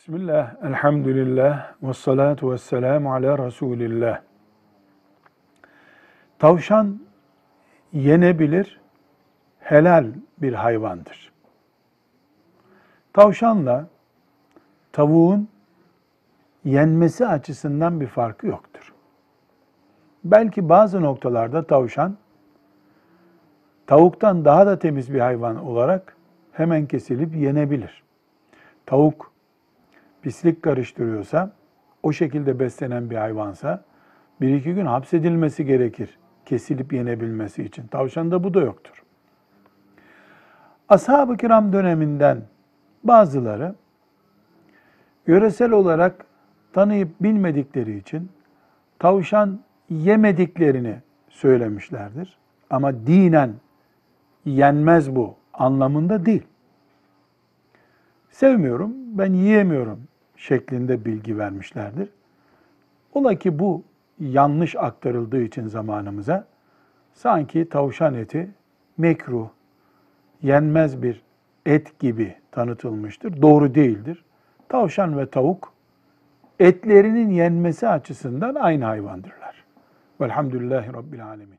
Bismillah, elhamdülillah, ve salatu ve selamu ala Resulillah. Tavşan yenebilir, helal bir hayvandır. Tavşanla tavuğun yenmesi açısından bir farkı yoktur. Belki bazı noktalarda tavşan tavuktan daha da temiz bir hayvan olarak hemen kesilip yenebilir. Tavuk pislik karıştırıyorsa, o şekilde beslenen bir hayvansa bir iki gün hapsedilmesi gerekir kesilip yenebilmesi için. Tavşanda bu da yoktur. Ashab-ı kiram döneminden bazıları yöresel olarak tanıyıp bilmedikleri için tavşan yemediklerini söylemişlerdir. Ama dinen yenmez bu anlamında değil. Sevmiyorum, ben yiyemiyorum şeklinde bilgi vermişlerdir. Ola ki bu yanlış aktarıldığı için zamanımıza sanki tavşan eti mekruh, yenmez bir et gibi tanıtılmıştır. Doğru değildir. Tavşan ve tavuk etlerinin yenmesi açısından aynı hayvandırlar. Velhamdülillahi Rabbil Alemin.